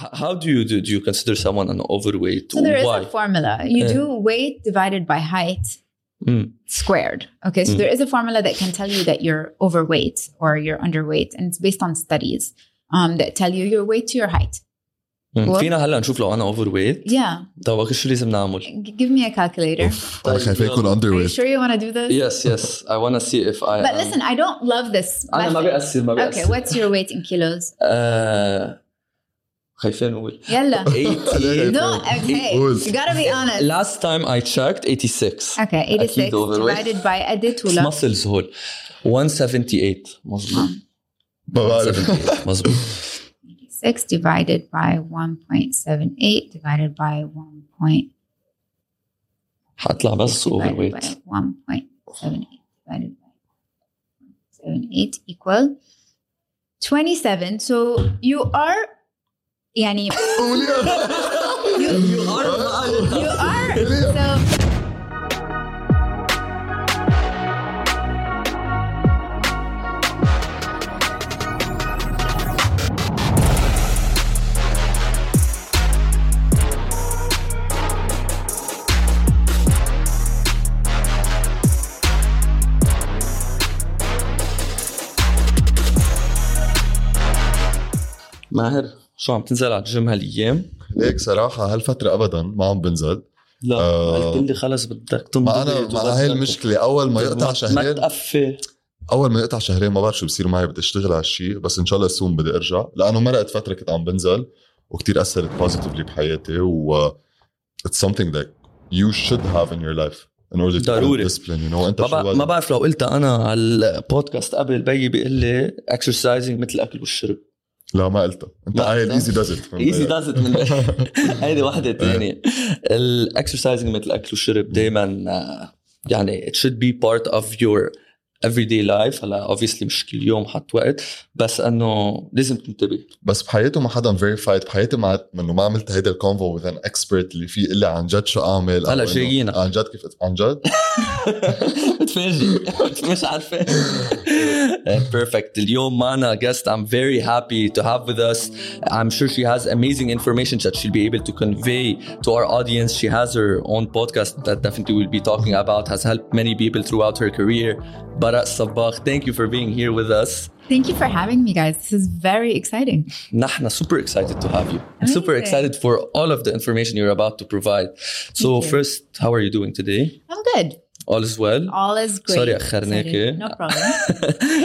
H- How do you do? Do you consider someone an overweight? So there is Why? a formula. You Yeah. do weight divided by height Mm. squared. Okay, so Mm. there is a formula that can tell you that you're overweight or you're underweight, and it's based on studies um, that tell you your weight to your height. مم. What? فينا هلا نشوف لو انا اوفر Yeah, طب وقت شو لازم نعمل؟ G- give me a calculator. اوف انا خايف يكون Are اندر you ويت sure you want to do this? Yes, yes. I want to see if I. But am- listen, I don't love this. انا ما method. بيأثر ما بيأثر. Okay, what's your weight in kilos? آه، خايفين نقول. Yalla. 80. No, okay. قول. You gotta be honest. Last time I checked 86. Okay, 86 أكيد overweight. divided by قد It's طولك؟ muscles هول 178 مظبوط ما بعرف 178 مظبوط 6 divided by 1.78 divided by 1. Point, حطلع بس اوفر divided ويت by 1.78 divided by 1.78 equal 27. So you are يعني you, you are so ماهر شو عم تنزل على الجيم هالأيام؟ ليك صراحة هالفترة ابدا ما عم بنزل لا آه. قلت لي خلص بدك تنضبط ما أنا هاي بدك- المشكلة أول ما يقطع ما شهرين تقفي أول ما يقطع شهرين ما بعرف شو بصير معي بدي أشتغل على الشيء بس إن شاء الله سون بدي أرجع لأنه مرقت فترة كنت عم بنزل وكتير أثرت بوزيتيفلي بحياتي و it's something that you should have in your life in order to ضروري. discipline you know انت ما, ما؟ بعرف لو قلتها أنا على البودكاست قبل بيي بيقول لي اكسرسايزنج مثل الأكل والشرب لا ما قلتها انت ما هاي قلتها؟ الايزي داز ات ايزي داز ات من هيدي وحده ثانية الاكسرسايزنج مثل الاكل والشرب دائما يعني it should be part of your everyday life. هلا obviously مش كل يوم حط وقت. بس إنه لازم تنتبه. بس بحياته ما حدا فيريفايد بحياتي ما إنه ما عملت هيدا الكونفو وذ ان اكسبرت اللي فيه يقول لي عن جد شو أعمل هلا إنه جايينك. عن جد كيف عن جد؟ بتفاجئ. مش عارفة. Uh, perfect. Leo Mana guest I'm very happy to have with us. I'm sure she has amazing information that she'll be able to convey to our audience. She has her own podcast that definitely we'll be talking about, has helped many people throughout her career. Baraa Sabbagh, thank you for being here with us. Thank you for having me, guys. This is very exciting. Nahna, super excited to have you. I'm super excited for all of the information you're about to provide. So, first, how are you doing today? I'm good. All is well All is great. Sorry, أخرناكي. Sorry. No problem.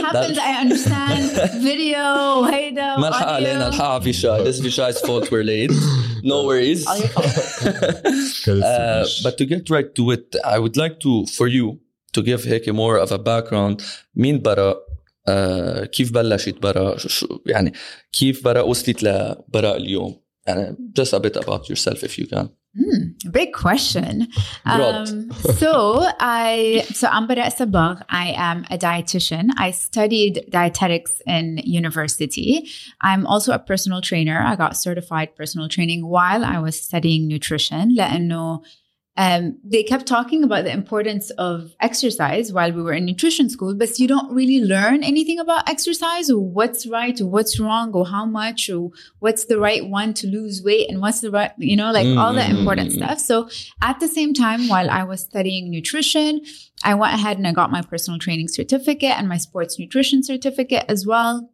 Happens, I understand. Video, هيدا, ما الحق علينا. الحق على فيشاي this is فيشاي's fault we're late no worries uh, but to get right to it I would like to for you to give هيك more of a background مين براء uh, كيف بلشت براء يعني كيف براء وصلت لبراء اليوم يعني just a bit about yourself if you can Mm, big question. Um, so I so I'm Baraa I am a dietitian. I studied dietetics in university. I'm also a personal trainer. I got certified personal training while I was studying nutrition. لأنه um, they kept talking about the importance of exercise while we were in nutrition school, but you don't really learn anything about exercise or what's right or what's wrong or how much or what's the right one to lose weight and what's the right, you know, like all the important Mm. stuff. So at the same time, while I was studying nutrition, I went ahead and I got my personal training certificate and my sports nutrition certificate as well.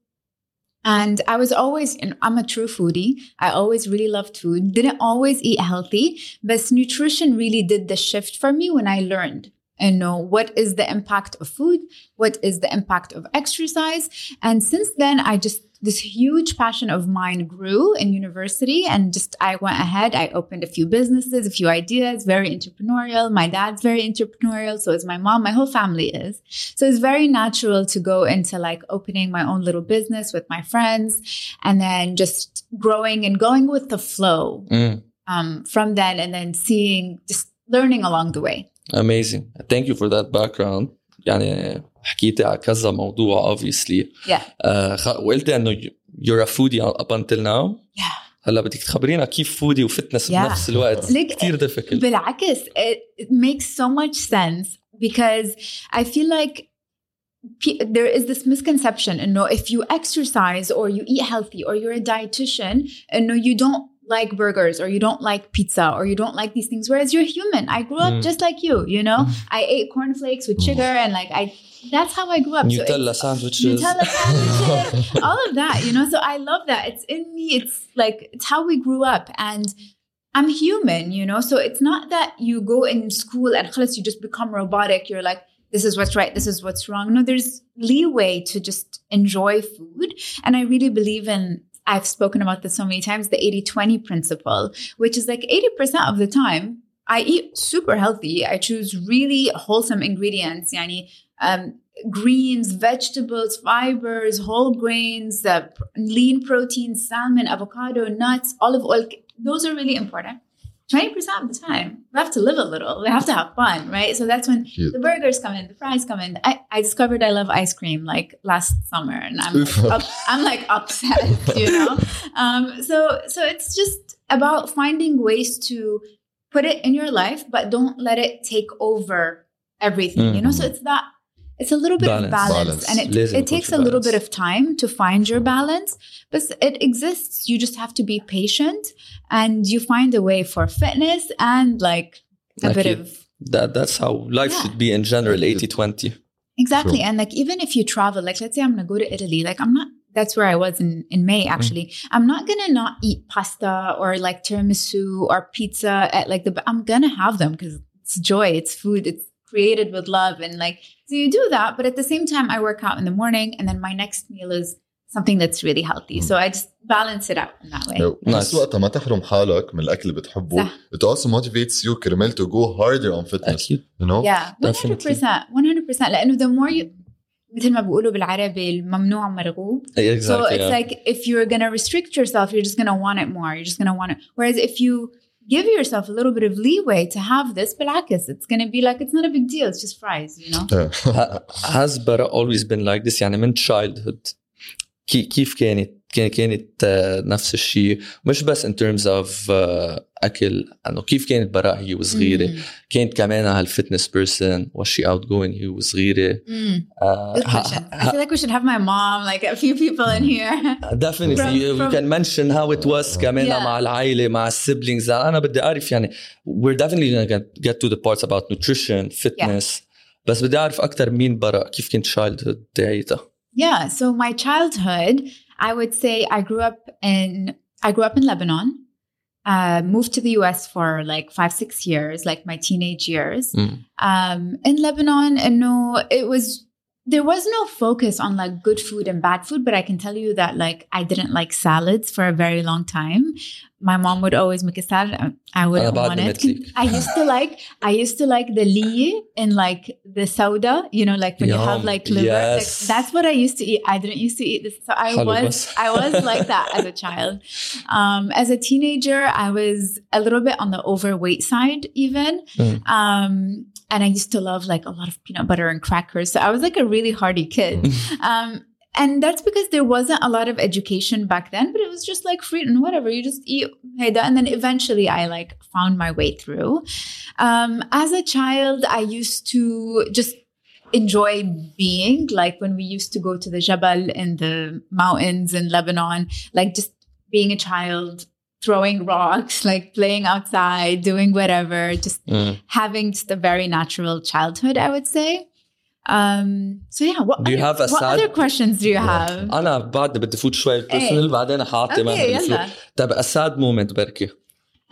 And I was always, and I'm a true foodie. I always really loved food. Didn't always eat healthy, but nutrition really did the shift for me when I learned and know what is the impact of food, what is the impact of exercise. And since then, I just, this huge passion of mine grew in university and just I went ahead. I opened a few businesses, a few ideas, very entrepreneurial. My dad's very entrepreneurial. So is my mom. My whole family is. So it's very natural to go into like opening my own little business with my friends and then just growing and going with the flow Mm, um, from then and then seeing, just learning along the way. amazing thank you for that background يعني حكيتي على كذا موضوع obviously Yeah. uh, خ- وقلتي انه you're a foodie up until now Yeah. هلا بدك تخبرينا كيف فودي وفتنس Yeah. بنفس الوقت Like, كثير difficult بالعكس it, it makes so much sense because I feel like pe- there is this misconception and no if you exercise or you eat healthy or you're a dietitian and no you don't like burgers or you don't like pizza or you don't like these things whereas you're human i grew up Mm. just like you you know i ate cornflakes with sugar and like i that's how i grew up So it's- Nutella sandwiches. Nutella sandwiches, all of that, you know. So I love that. It's in me. It's like it's how we grew up, and I'm human, you know. So it's not that you go in school and خلاص you just become robotic. You're like, this is what's right, this is what's wrong. No, there's leeway to just enjoy food, and I really believe in. I've spoken about this so many times, the 80-20 principle, which is like 80% of the time I eat super healthy. I choose really wholesome ingredients. Yani, um, greens, vegetables, fibers, whole grains, uh, lean protein, salmon, avocado, nuts, olive oil. Those are really important. 20% of the time, we have to live a little. We have to have fun, right? So that's when the burgers come in, the fries come in. I, I discovered I love ice cream like last summer and I'm, Oof. up, I'm like upset, you know? Um, so, so it's just about finding ways to put it in your life, but don't let it take over everything, you know? So it's that it's a little bit balance. of balance, balance. and it, it takes a little bit of time to find your mm-hmm. balance but it exists you just have to be patient and you find a way for fitness and like a like bit of that that's how life yeah. should be in general 80 20 exactly and like even if you travel like let's say i'm gonna go to italy like i'm not that's where I was in, in May mm-hmm. actually. Mm. I'm not gonna not eat pasta or like tiramisu or pizza at like the I'm gonna have them because it's joy, it's food, it's created with love and like so you do that but at the same time i work out in the morning and then my next meal is something that's really healthy so i just balance it out in that way بنفس Nice. وقتها ما تحرم حالك من الاكل اللي بتحبه صح. it also motivates you كرمال to go harder on fitness أكيد. you know yeah 100% Definitely. 100% لانه the more you مثل ما بيقولوا بالعربي الممنوع مرغوب So Exactly. it's yeah. like if you're gonna restrict yourself, you're just gonna want it more. You're just gonna want it. Whereas if you give yourself a little bit of leeway to have this بالعكس it's gonna be like it's not a big deal it's just fries you know? Has Baraa always been like this يعني من childhood كيف كانت كانت آه، نفس الشيء مش بس terms of آه، اكل انه كيف كانت براء هي وصغيره Mm. كانت كمان هالفتنس بيرسون was she outgoing هي وصغيره Mm. آه، question. I feel like we should have my mom, like a few people in here. definitely From- you, you from- can mention how it was كمان Yeah. مع العائله مع السبلينجز أنا بدي اعرف يعني we're definitely gonna get, get to the parts about nutrition fitness بس بدي اعرف أكثر مين براء كيف كنت childhood تاعيتها Yeah. So my childhood, I would say I grew up in I grew up in Lebanon. Uh, moved to the US for like five, six years, like my teenage years. Mm. Um, in Lebanon, and no, it was there was no focus on like good food and bad food, but I can tell you that like I didn't like salads for a very long time. My mom would always make a salad. Um, I would want it. I used to like I used to like the li and like the soda, you know, like when Yum. you have like liver. Yes. Like, that's what I used to eat. I didn't used to eat this. So I Halibus. was I was like that as a child. Um, as a teenager, I was a little bit on the overweight side even. Mm. Um, and I used to love like a lot of peanut butter and crackers. So I was like a really hardy kid. Um, and that's because there wasn't a lot of education back then, but it was just like fruit and whatever. You just eat heida. And then eventually I like found my way through. Um, as a child, I used to just enjoy being like when we used to go to the Jabal in the mountains in Lebanon, like just being a child, throwing rocks, like playing outside, doing whatever, just Mm. having just a very natural childhood, I would say. Um, so yeah, what, Do you other, have a what sad- other questions do you have? انا بعد بدي فوت شوي بيرسونال بعدين حاعطي Okay, مهر يلا. الفلوس طيب a sad moment بركي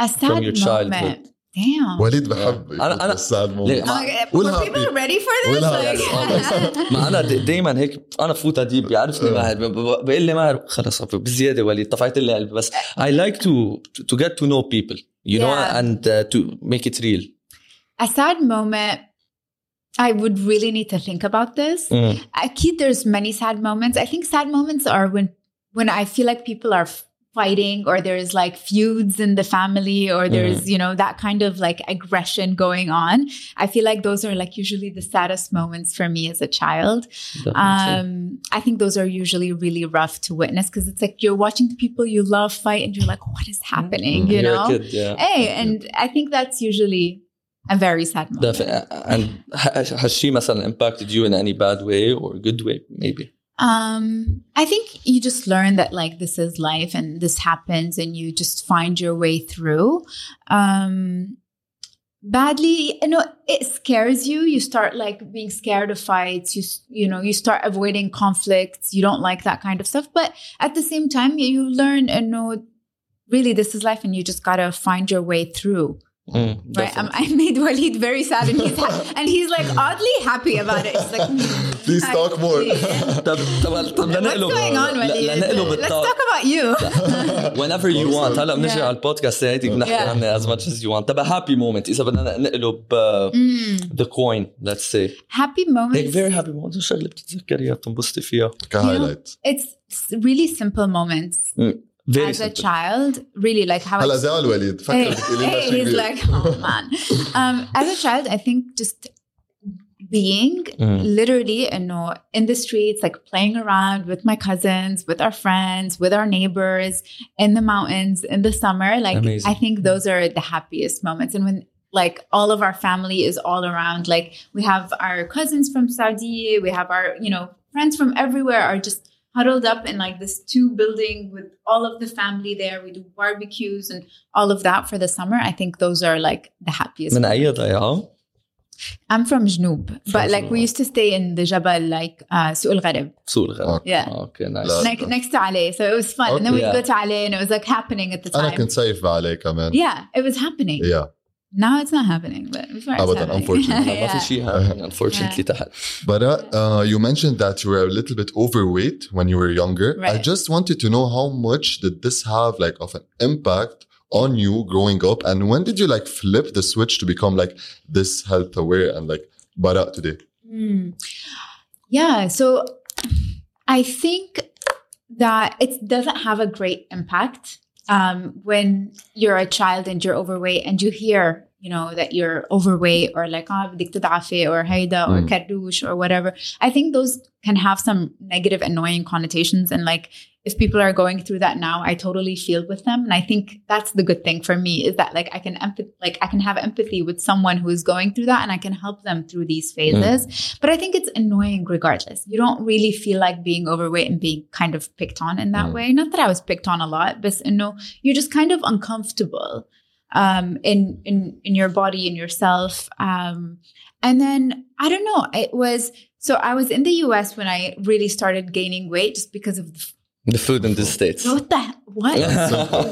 A sad your childhood. moment. Damn. وليد بحب أنا- أنا- الساد ليه؟ مومنت ما- Okay, We'll were have people it. ready for this? We'll have Like- it. ما انا دائما هيك انا فوت ديب بيعرفني آه. ماهر ب- ب- بقول لي ماهر خلص بزياده وليد طفيت لي قلبي بس I like to to get to know people you know Yeah. and uh, to make it real a sad moment. I would really need to think about this. Mm. Akid, there's many sad moments. I think sad moments are when when I feel like people are fighting or there's like feuds in the family or there's you know that kind of like aggression going on. I feel like those are like usually the saddest moments for me as a child. Definitely. Um, I think those are usually really rough to witness because it's like you're watching the people you love fight and you're like, what is happening? You You're a know? kid, yeah. Hey, and I think that's usually a very sad moment. Definitely. And ha- has she مثلا impacted you in any bad way or good way maybe? um, I think you just learn that like this is life and this happens and you just find your way through. Um, badly, you know, it scares you. You start like being scared of fights. You, you know, you start avoiding conflicts. You don't like that kind of stuff. But at the same time, you learn and know really this is life and you just gotta find your way through. Mm, Right. Um, definitely. I made Walid very sad and he's, ha- and he's like oddly happy about it. He's like, Please talk more. طب طب طب What's لنقله going on, ل- Walid? لنقله Let's بالطاق talk about you. whenever you want هلا بنجي Yeah. على البودكاست هيدي بنحكي Yeah. عنها as much as you want تبع happy moment اذا بدنا نقله ب Mm. the coin let's say Happy هيك moments. very happy moment شغله بتتذكريها بتنبسطي فيها كهايلايت It's really simple moments. very As a simple. child, really like how هلا I زي الوليد Hey, فكر بتقولي لنا hey, شيء he's كبير. like, oh man. Um, as a child, I think just being Mm. literally you know, in the streets, like playing around with my cousins, with our friends, with our neighbors, in the mountains, in the summer. Like, Amazing. I think those are the happiest moments. And when like all of our family is all around, like we have our cousins from Saudi, we have our, you know, friends from everywhere are just huddled up in like this two building with all of the family there. We do barbecues and all of that for the summer. I think those are like the happiest. من أي ضيعة? I'm from Jnoub, but like we used to stay in the Jabal, like uh, Su'ul Gharib. Su'ul Gharib. Yeah. Okay, nice. Next to Aley. So it was fun. Okay. And then we'd yeah. go to Aley and it was like happening at the time. I can كنت سايف come in. Yeah, it was happening. Yeah. Now it's not happening, but before it's أبداً, happening. unfortunately. ما في yeah. شيء happening unfortunately تحت But uh, uh, you mentioned that you were a little bit overweight when you were younger. I Right. just wanted to know how much did this have like of an impact on you growing up, and when did you like flip the switch to become like this health aware and like bara today? Mm. Yeah. So I think that it doesn't have a great impact um, when you're a child and you're overweight and you hear, you know, that you're overweight or like, ah, بدك تضعفي or هيدا or Mm. كروش or whatever. I think those can have some negative, annoying connotations. And like, if people are going through that now, I totally feel with them. And I think that's the good thing for me is that like I can empath- like I can have empathy with someone who is going through that and I can help them through these phases. But I think it's annoying regardless. You don't really feel like being overweight and being kind of picked on in that Mm. way. Not that I was picked on a lot, but you know, you're just kind of uncomfortable um in in in your body in yourself. Um and then I don't know, it was so I was in the US when I really started gaining weight just because of the the food in the states what the what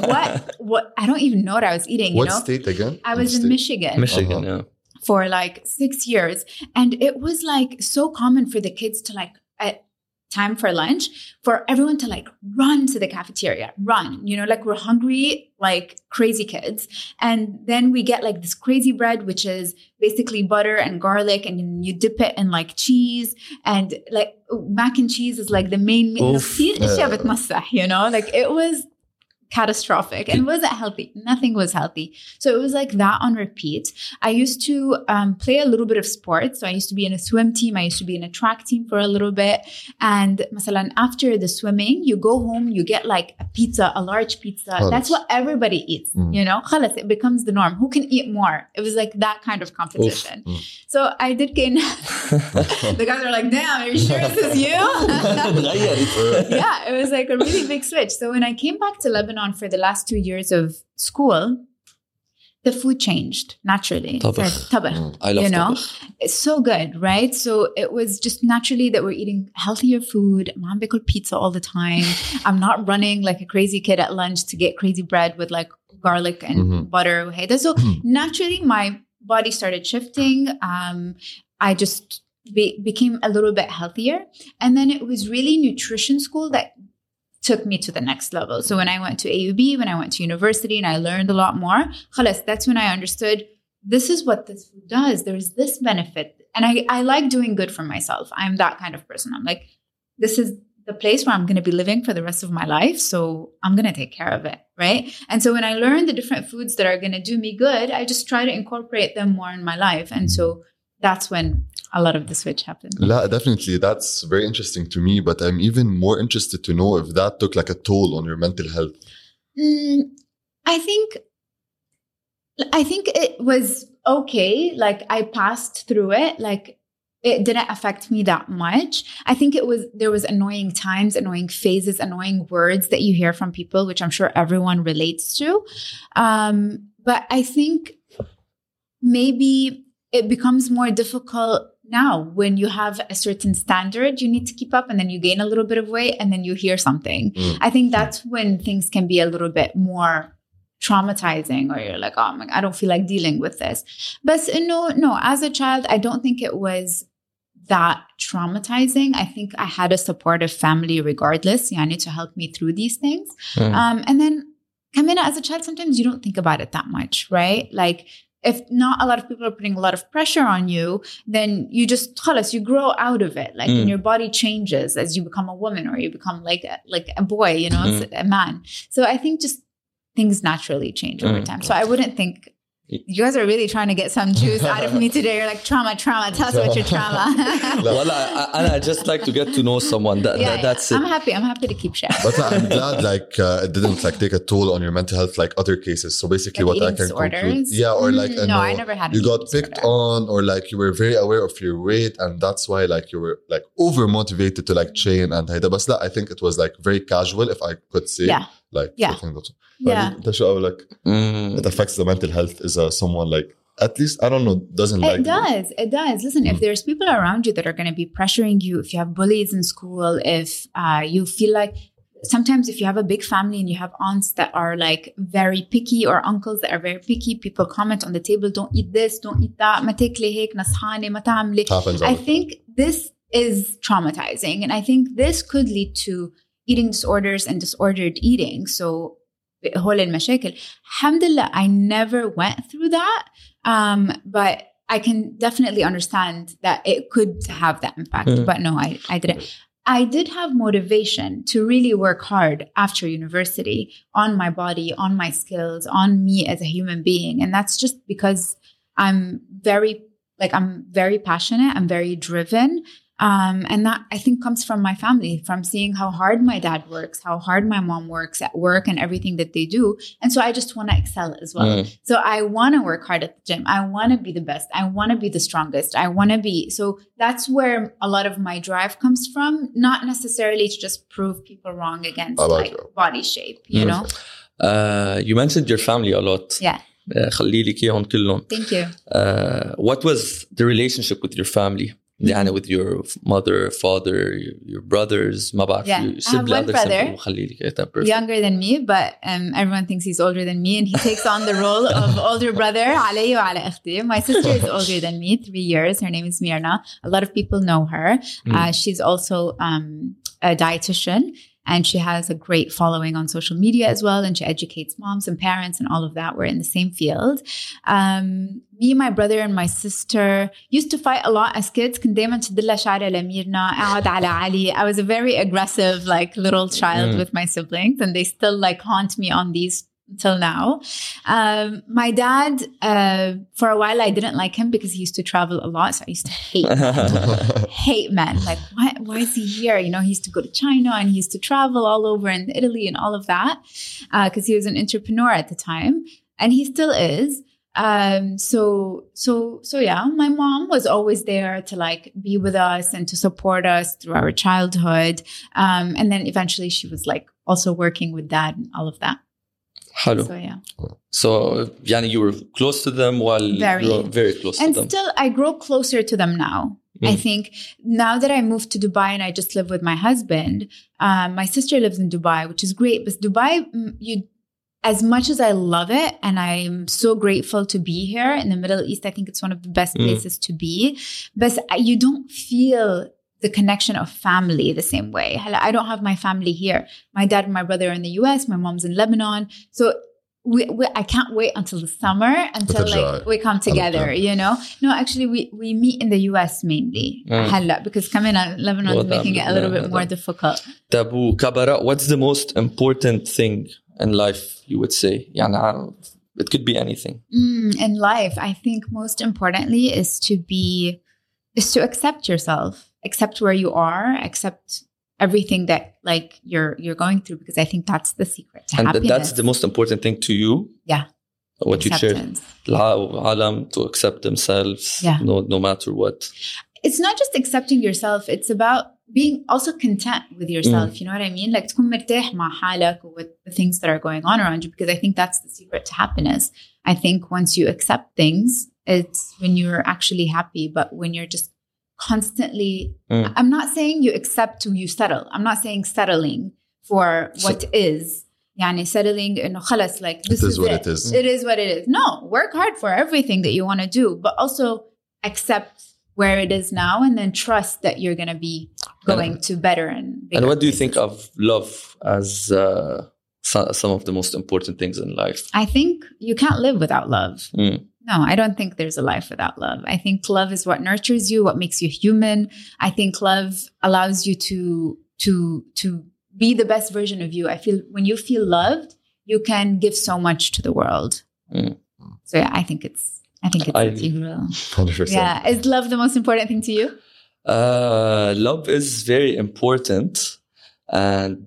what what I don't even know what I was eating, you what know. state again? I was in State? Michigan Michigan Uh-huh. yeah for like six years. And it was like so common for the kids to like at time for lunch for everyone to like run to the cafeteria, run, you know, like we're hungry, like crazy kids. And then we get like this crazy bread, which is basically butter and garlic, and you dip it in like cheese. And like mac and cheese is like the main uh. you know, like it was catastrophic and wasn't healthy. Nothing was healthy. So it was like that on repeat. I used to um, play a little bit of sports. So I used to be in a swim team. I used to be in a track team for a little bit. And مثلا after the swimming, you go home, you get like a pizza, a large pizza. Oh, That's what everybody eats. Mm. You know, خلص, it becomes the norm. Who can eat more? It was like that kind of competition. Mm. So I did gain. the guys are like, "Damn, are you sure this is you?" تغيرت yeah, it was like a really big switch. So when I came back to Lebanon on for the last two years of school, the food changed naturally. Tabakh. Tabakh. Mm. I love you know? Tabakh. It's so good, right? So it was just naturally that we're eating healthier food. Mom baked pizza all the time. I'm not running like a crazy kid at lunch to get crazy bread with like garlic and mm-hmm. butter. So mm-hmm. naturally my body started shifting. Um, I just be- became a little bit healthier. And then it was really nutrition school that took me to the next level. So when I went to AUB, when I went to university and I learned a lot more, khalas, that's when I understood this is what this food does. There's this benefit. And I, I like doing good for myself. I'm that kind of person. I'm like, this is the place where I'm going to be living for the rest of my life. So I'm going to take care of it. Right. And so when I learned the different foods that are going to do me good, I just try to incorporate them more in my life. And so that's when a lot of the switch happened. Definitely. That's very interesting to me, but I'm even more interested to know if that took like a toll on your mental health. Mm, I think, I think it was okay. Like I passed through it. Like it didn't affect me that much. I think it was there was annoying times, annoying phases, annoying words that you hear from people, which I'm sure everyone relates to. Um, but I think maybe it becomes more difficult now when you have a certain standard you need to keep up and then you gain a little bit of weight and then you hear something. Mm. I think that's when things can be a little bit more traumatizing or you're like, oh my, I don't feel like dealing with this. But no, no, as a child, I don't think it was that traumatizing. I think I had a supportive family regardless, yani, to help me through these things. Mm. Um, and then Kamina, as a child, sometimes you don't think about it that much, right? Like if not a lot of people are putting a lot of pressure on you, then you just tell us you grow out of it. Like Mm. and your body changes as you become a woman or you become like a, like a boy, you know, Mm. a man. So I think just things naturally change over Mm. time. So I wouldn't think you guys are really trying to get some juice out of me today. You're like trauma, trauma. Tell us about your trauma. well, I, I, I just like to get to know someone. That, Yeah, that- yeah. that's it. I'm happy. I'm happy to keep sharing. But I'm glad like uh, it didn't like take a toll on your mental health like other cases. So basically, Like what I eating can conclude, disorders? yeah, or like Mm, I no, I know never had. you an got eating picked disorder. on, or like you were very aware of your weight, and that's why like you were like over motivated to like train and هيدا بس لا I think it was like very casual if I could say Yeah. like Yeah. something that's Yeah. انت شو قولك Mm. it affects the mental health is uh, someone like at least I don't know doesn't like It does. It does. Listen, if Mm. there's people around you that are going to be pressuring you, if you have bullies in school, if uh, you feel like sometimes if you have a big family and you have aunts that are like very picky or uncles that are very picky, people comment on the table, don't eat this, don't eat that, ما تاكلي هيك نصحانة ما تعملي. happens all I the time. think this is traumatizing. And I think this could lead to eating disorders and disordered eating. So هول المشاكل. Alhamdulillah, I never went through that. Um, but I can definitely understand that it could have that impact. Mm. But no, I, I didn't. I did have motivation to really work hard after university on my body, on my skills, on me as a human being. And that's just because I'm very like I'm very passionate, I'm very driven. Um, and that I think comes from my family, from seeing how hard my dad works, how hard my mom works at work and everything that they do. And so I just want to excel as well. Mm. So I want to work hard at the gym. I want to be the best. I want to be the strongest. I want to be. So that's where a lot of my drive comes from, not necessarily to just prove people wrong against I like like it. body shape, you Mm. know? Uh, you mentioned your family a lot. Yeah. Uh, خلي لك اياهم كلهم. Thank you. Uh, what was the relationship with your family? يعني with your mother, father, your, your brothers, ما بعرف, Yeah, your I have one other brother. sibling. خلي لك إياها. Perfect. Younger than me, but um, everyone thinks he's older than me, and he takes on the role of older brother. علي وعلى أختي. My sister is older than me, three years. Her name is Mirna. A lot of people know her. Mm. Uh, she's also um, a dietitian, and she has a great following on social media as well. And she educates moms and parents and all of that. We're in the same field. Um, me, my brother, and my sister used to fight a lot as kids. كنت دايما تدلها شعرها لميرنا أقعد على علي. I was a very aggressive like little child Mm. with my siblings, and they still like haunt me on these until now. Um, my dad, uh, for a while, I didn't like him because he used to travel a lot, so I used to hate hate men. Like, why, why is he here? You know, he used to go to China and he used to travel all over in Italy and all of that because he was an entrepreneur at the time, and he still is. Um, so, so, so yeah, my mom was always there to like be with us and to support us through our childhood. Um, and then eventually she was like also working with dad and all of that. Hello. So yeah. So yani you were close to them while very, you were very close and still I grow closer to them now. Mm. I think now that I moved to Dubai and I just live with my husband, um, my sister lives in Dubai, which is great. But Dubai, mm, you as much as I love it and I'm so grateful to be here in the Middle East, I think it's one of the best mm. places to be. But you don't feel the connection of family the same way Hala, i don't have my family here my dad and my brother are in the us my mom's in lebanon so we, we, I can't wait until the summer until like بترجعي. we come together, Okay. you know. No, actually, we we meet in the U.S. mainly. Mm. هلا because coming out Lebanon is وضع making it a little bit بلبنان more هذا. difficult. Tabu Kabara, what's the most important thing in life you would say? يعني عارف, it could be anything. Mm, in life, I think most importantly is to be is to accept yourself, accept where you are, accept everything that like you're you're going through because I think that's the secret to And th- happiness. that's the most important thing to you. Yeah. what you share acceptance. العالم to accept themselves Yeah. no, no matter what it's not just accepting yourself it's about being also content with yourself you know what I mean like تكون مرتاح مع حالك with the things that are going on around you because I think that's the secret to happiness I think once you accept things it's when you're actually happy but when you're just constantly Mm. I'm not saying you accept to you settle I'm not saying settling for what is يعني settling إنه خلص like this It is is what it. it is. It is what it is. No, work hard for everything that you want to do, but also accept where it is now and then trust that you're going to be going to better and bigger and what do you places. think of love as uh, so- some of the most important things in life I think you can't live without love. Mm. No, I don't think there's a life without love. I think love is what nurtures you, what makes you human. I think love allows you to to to be the best version of you. I feel when you feel loved, you can give so much to the world. Mm. So yeah, I think it's I think it's I- integral. 100%. Yeah, is love the most important thing to you? Uh, love is very important. And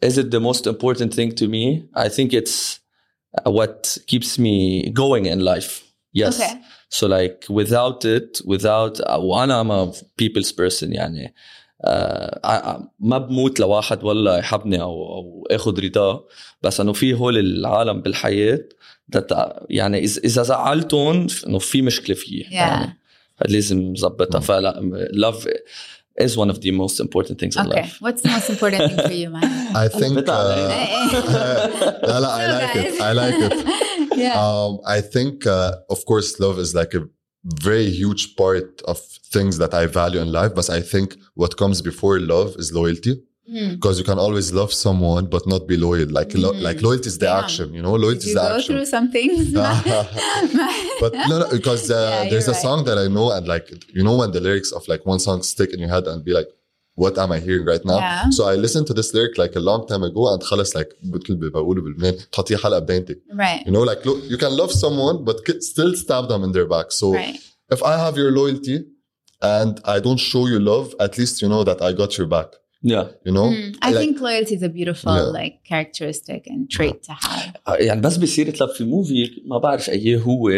is it the most important thing to me? I think it's what keeps me going in life. Yes. Okay. So like without it, without uh, وانا I'm a people's person يعني uh, I- I- ما بموت لواحد والله يحبني او او اخذ رضاه بس انه في هول العالم بالحياه that يعني إذا- اذا زعلتهم انه في مشكله فيه Yeah. يعني لازم ظبطها فلا love is one of the most important things okay. in life. What's the most important thing for you, man? I think. Uh, I like it. I like it. yeah. Um, I think, uh, of course, love is like a very huge part of things that I value in life. But I think what comes before love is loyalty. Mm. Because you can always love someone but not be loyal. Like lo- Mm. like loyalty is the Yeah. action, you know. Loyalty Did is you the go action. through some things? but no, no, because uh, Yeah, there's a you're song that I know, and like you know when the lyrics of like one song stick in your head and be like, "What am I hearing right now?" Yeah. So I listened to this lyric like a long time ago, and خلص like مثل ما بقولوا باللبنان تحطيه حلقة ببينتك. right. You know, like look, you can love someone but could still stab them in their back. So Right. if I have your loyalty and I don't show you love, at least you know that I got your back. Yeah. You know, Mm. I Like- think loyalty is a beautiful Yeah. like characteristic and trait to have. يعني بس بسيرة لاب في موفي ما بعرف إيه هو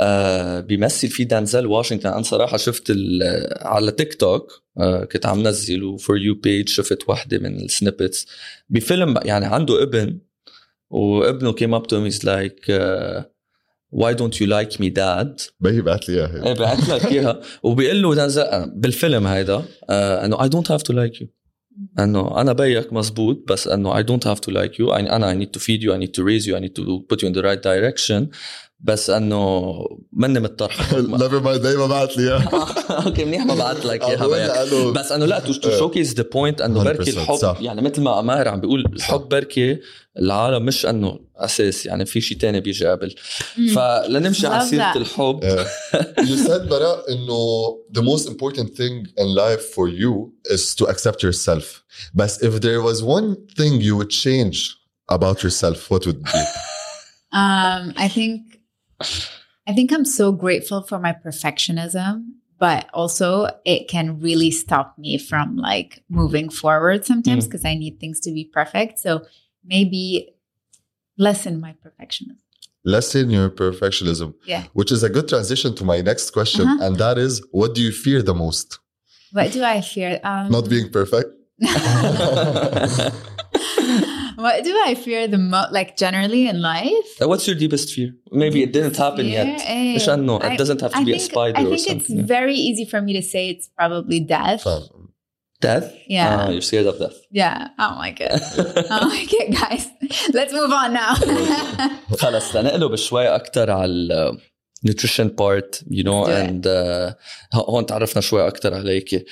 آه بيمثل فيه دانزل واشنطن. أنا صراحة شفت ال- على تيك توك آه كنت عم نزل وفور يو بيج شفت وحده من السنيبتس بفيلم يعني عنده ابن وابنه كيم اب تو ميز لايك واي دونت يو لايك مي داد بهي بعت لي إياها. إيه بعت لك إياها. وبيقول له دانزل بالفيلم هيدا آه إنه اي دونت هاف تو لايك يو انه انا بيك مزبوط بس انه I don't have to like you I, انا I need to feed you I need to raise you I need to put you in the right direction بس انه مني متطرحه نيفر مايند دايما بعت لي إياها أوكي منيح ما بعت لك إياها بس انه لا تو شوكيز ذا بوينت انه بركي 100% الحب صح. يعني مثل ما امار عم بيقول الحب بركي العالم مش انه أساس يعني في شيء تاني بيجي قبل. فلنمشي على سيرة. الحب you said براء إنه the most important thing in life for you is to accept yourself. But if there was one thing you would change about yourself, what would it be? Um, I think I think I'm so grateful for my perfectionism, but also it can really stop me from like moving forward sometimes Mm. because I need things to be perfect. So maybe lessen my perfectionism. Lessen your perfectionism. Yeah. Which is a good transition to my next question. Uh-huh. And that is what do you fear the most? What do I fear? Um, Not being perfect? what do I fear the most? Like generally in life? What's your deepest fear? Maybe it didn't happen Fear? yet. Eh, مش انه I- it doesn't have to I be a think, spider I or think it's something. very easy for me to say it's probably death. فاهم. Death? Yeah. Ah, you're scared of death. Yeah, I don't like it. I don't like it, guys. Let's move on now. خلص لنقلب شوي اكثر على ال nutrition part you know Let's do it. and uh, هون تعرفنا شوي اكثر عليك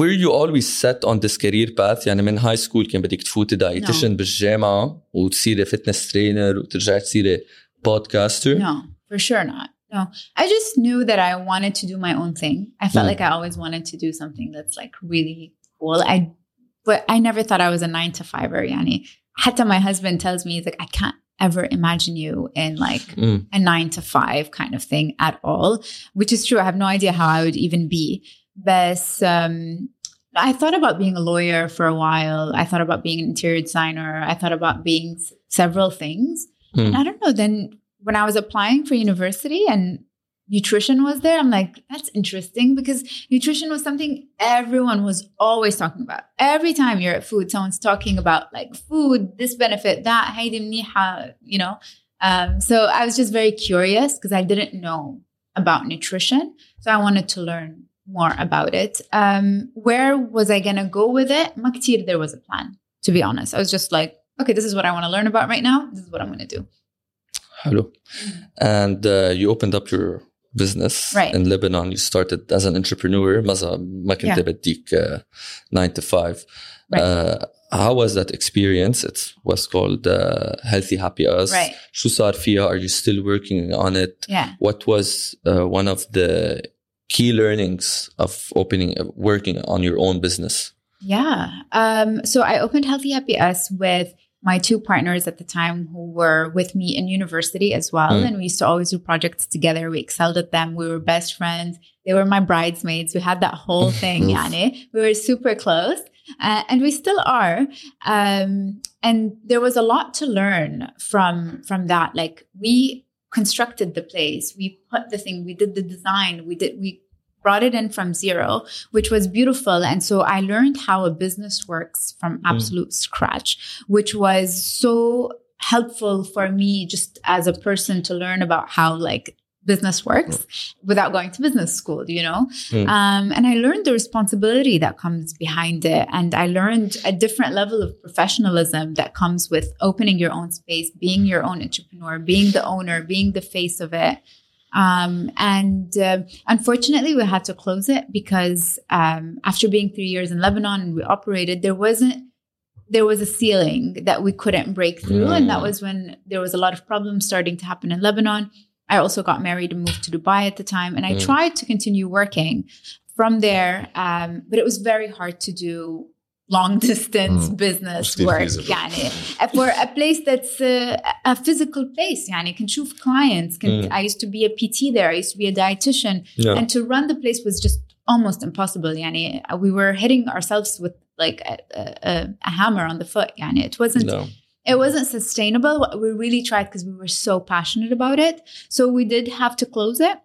were you always set on this career path يعني من هاي سكول كان بدك تفوتي dietitian بالجامعة وتصيري fitness trainer وترجعي تصيري podcaster no, for sure not. No, I just knew that I wanted to do my own thing. I felt Mm. like I always wanted to do something that's like really cool. I, but I never thought I was a nine to fiver. Yani, حتى my husband tells me he's like, I can't ever imagine you in like Mm. a nine to five kind of thing at all, which is true. I have no idea how I would even be. But um, I thought about being a lawyer for a while. I thought about being an interior designer. I thought about being s- several things. Mm. And I don't know. Then when I was applying for university and nutrition was there, I'm like, that's interesting because nutrition was something everyone was always talking about. Every time you're at food, someone's talking about like food, this benefit, that, haydim niha, you know. Um, so I was just very curious because I didn't know about nutrition. So I wanted to learn more about it. Um, where was I going to go with it? Maktir, there was a plan, to be honest. I was just like, okay, this is what I want to learn about right now. This is what I'm going to do. Hello. And uh, you opened up your business right. in Lebanon. You started as an entrepreneur. ما كنت بديك uh, 9 to 5. Right. Uh, how was that experience? It was called uh, Healthy Happy Us. Right. شو صار فيها? Are you still working on it? Yeah. What was uh, one of the key learnings of opening, uh, working on your own business? Yeah. Um, so I opened Healthy Happy Us with my two partners at the time who were with me in university as well. Mm. And we used to always do projects together. We excelled at them. We were best friends. They were my bridesmaids. We had that whole thing, Yani. We were super close. Uh, and we still are. Um, and there was a lot to learn from from that. Like we constructed the place, we put the thing, we did the design, we did we brought it in from zero, which was beautiful. And so I learned how a business works from mm. absolute mm. scratch, which was so helpful for me just as a person to learn about how like business works without going to business school, you know? Mm. Um, and I learned the responsibility that comes behind it. And I learned a different level of professionalism that comes with opening your own space, being your own entrepreneur, being the owner, being the face of it. Um, and uh, unfortunately, we had to close it because um, after being three years in Lebanon and we operated, there wasn't there was a ceiling that we couldn't break through, mm. and that was when there was a lot of problems starting to happen in Lebanon. I also got married and moved to Dubai at the time, and I mm. tried to continue working from there, um, but it was very hard to do long distance mm. business work يعني for a place that's a, a physical place يعني can shoot clients can, mm. I used to be a PT there I used to be a dietitian yeah. and to run the place was just almost impossible يعني we were hitting ourselves with like a, a, a hammer on the foot يعني it wasn't no it wasn't sustainable. We really tried because we were so passionate about it. So we did have to close it,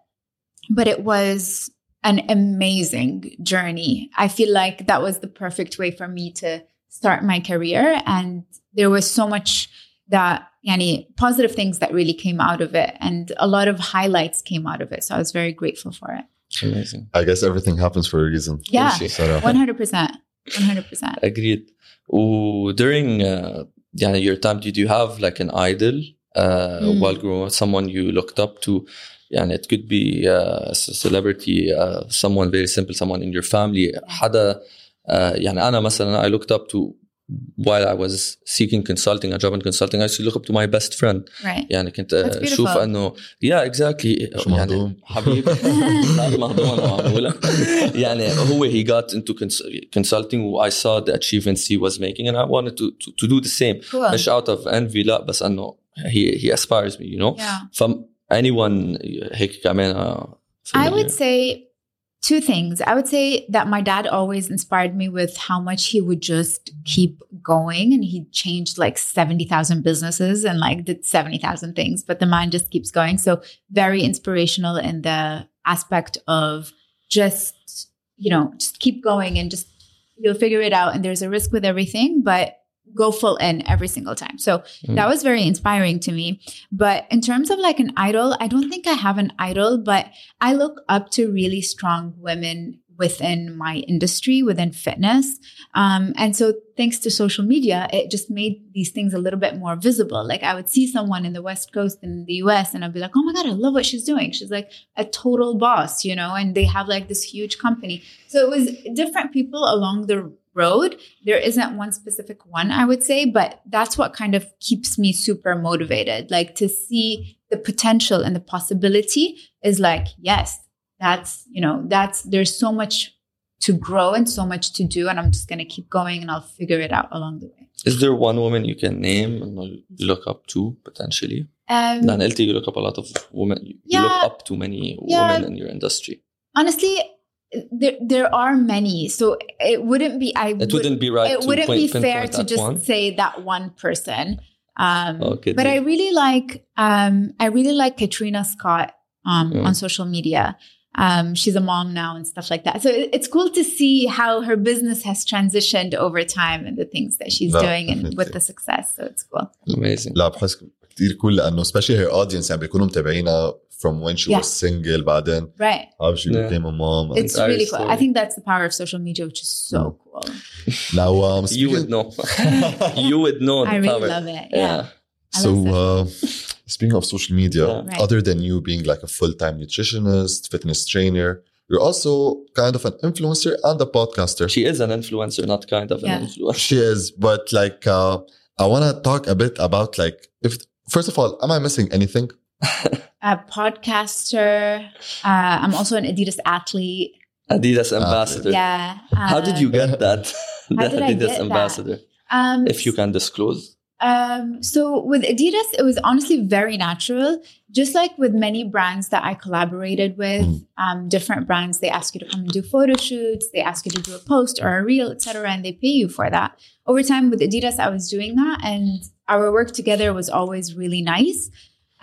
but it was an amazing journey. I feel like that was the perfect way for me to start my career. And there was so much that, yani, positive things that really came out of it. And a lot of highlights came out of it. So I was very grateful for it. Amazing. I guess everything happens for a reason. Yeah. 100%. 100%. Agreed. during uh, yeah, your time, did you have like an idol uh, mm. while growing up, someone you looked up to? يعني it could be uh, a celebrity, uh, someone very simple, someone in your family. حدا uh, يعني أنا مثلا I looked up to while I was seeking consulting, a job in consulting, I used to look up to my best friend. Right. يعني كنت اشوف انه yeah exactly يعني حبيبي يعني هو he got into consulting I saw the achievements he was making and I wanted to to, to do the same. Cool. مش out of envy لا بس انه he he aspires me you know. Yeah. From anyone هيك كمان I would say two things. I would say that my dad always inspired me with how much he would just keep going and he changed like 70,000 businesses and like did 70,000 things, but the man just keeps going. So very inspirational in the aspect of just, you know, just keep going and just you'll figure it out and there's a risk with everything, but go full in every single time. So mm. that was very inspiring to me. But in terms of like an idol, I don't think I have an idol, but I look up to really strong women within my industry, within fitness. Um, and so thanks to social media, it just made these things a little bit more visible. Like I would see someone in the West Coast in the US and I'd be like, oh my God, I love what she's doing. She's like a total boss, you know, and they have like this huge company. So it was different people along the road. There isn't one specific one, I would say, but that's what kind of keeps me super motivated. Like to see the potential and the possibility is like, yes, that's, you know, that's, there's so much to grow and so much to do. And I'm just going to keep going and I'll figure it out along the way. Is there one woman you can name and look up to potentially? Um, no, you look up a lot of women. You yeah, look up to many yeah, women in your industry. Honestly, there there are many so it wouldn't be i it would, not be right it wouldn't point, be fair to just one. say that one person Um, Okay, but I deal. really like um, I really like Katrina Scott um, Mm. on social media. Um, she's a mom now and stuff like that. So it- it's cool to see how her business has transitioned over time and the things that she's Yeah, doing and with definitely. the success. So it's cool. amazing لا بحس كثير كول لانه especially her audience يعني بيكونوا متابعينها from when she Yeah. was single بعدين Right. how she Yeah. became a mom. It's Entire really cool. I story. think that's the power of social media, which is so Mm. cool. now, um, you would speaking, know you would know I the really power. love it. Yeah. yeah I so love social- uh, speaking of social media, Yeah. Right. other than you being like a full-time nutritionist, fitness trainer, you're also kind of an influencer and a podcaster. she is an influencer not kind of Yeah. an influencer She is, but like uh, I want to talk a bit about like if first of all, am I missing anything? a podcaster. Uh, I'm also an Adidas athlete. Adidas ambassador Yeah. how did you get that the How did I Adidas get that? ambassador Um, if you can disclose Um, so with Adidas, it was honestly very natural. Just like with many brands that I collaborated with, Mm. um, different brands, they ask you to come and do photo shoots, they ask you to do a post or a reel, etc., and they pay you for that. Over time with Adidas, I was doing that, and our work together was always really nice.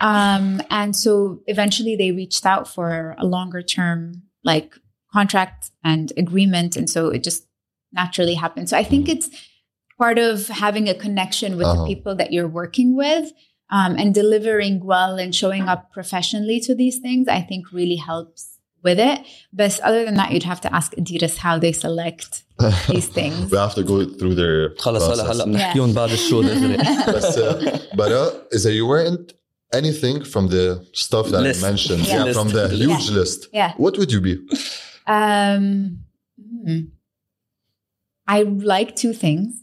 Um, and so eventually they reached out for a longer term like contract and agreement, and so it just naturally happened. So I think it's part of having a connection with the Uh-huh. people that you're working with um, and delivering well and showing up professionally to these things, I think really helps with it. But other than that, you'd have to ask Adidas how they select these things. we have to go through their خلص هلا process. هلا بنحكيهم بعد الشو دغري But, uh, but uh, is that you weren't anything from the stuff that List. I mentioned, Yeah. yeah, from the List. huge list. Yeah. What would you be? Um, hmm. I like two things.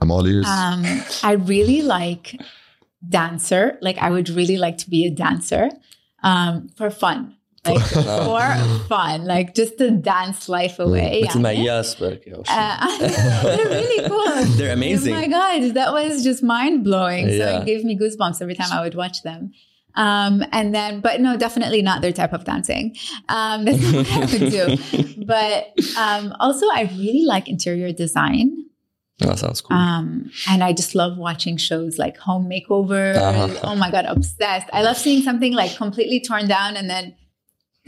I'm all ears. Um, I really like dancer. Like I would really like to be a dancer um, for fun Like for fun, like just to dance life away. مثل يعني. مياس بركي أو شيء. Uh, they're really cool. They're amazing. Oh my god, that was just mind blowing. So Yeah. it gave me goosebumps every time I would watch them. Um, and then, but no, definitely not their type of dancing. Um, that's not what I would do. But um, also, I really like interior design. That sounds cool. Um, and I just love watching shows like Home Makeover. Uh-huh. Oh my God, obsessed. I love seeing something like completely torn down and then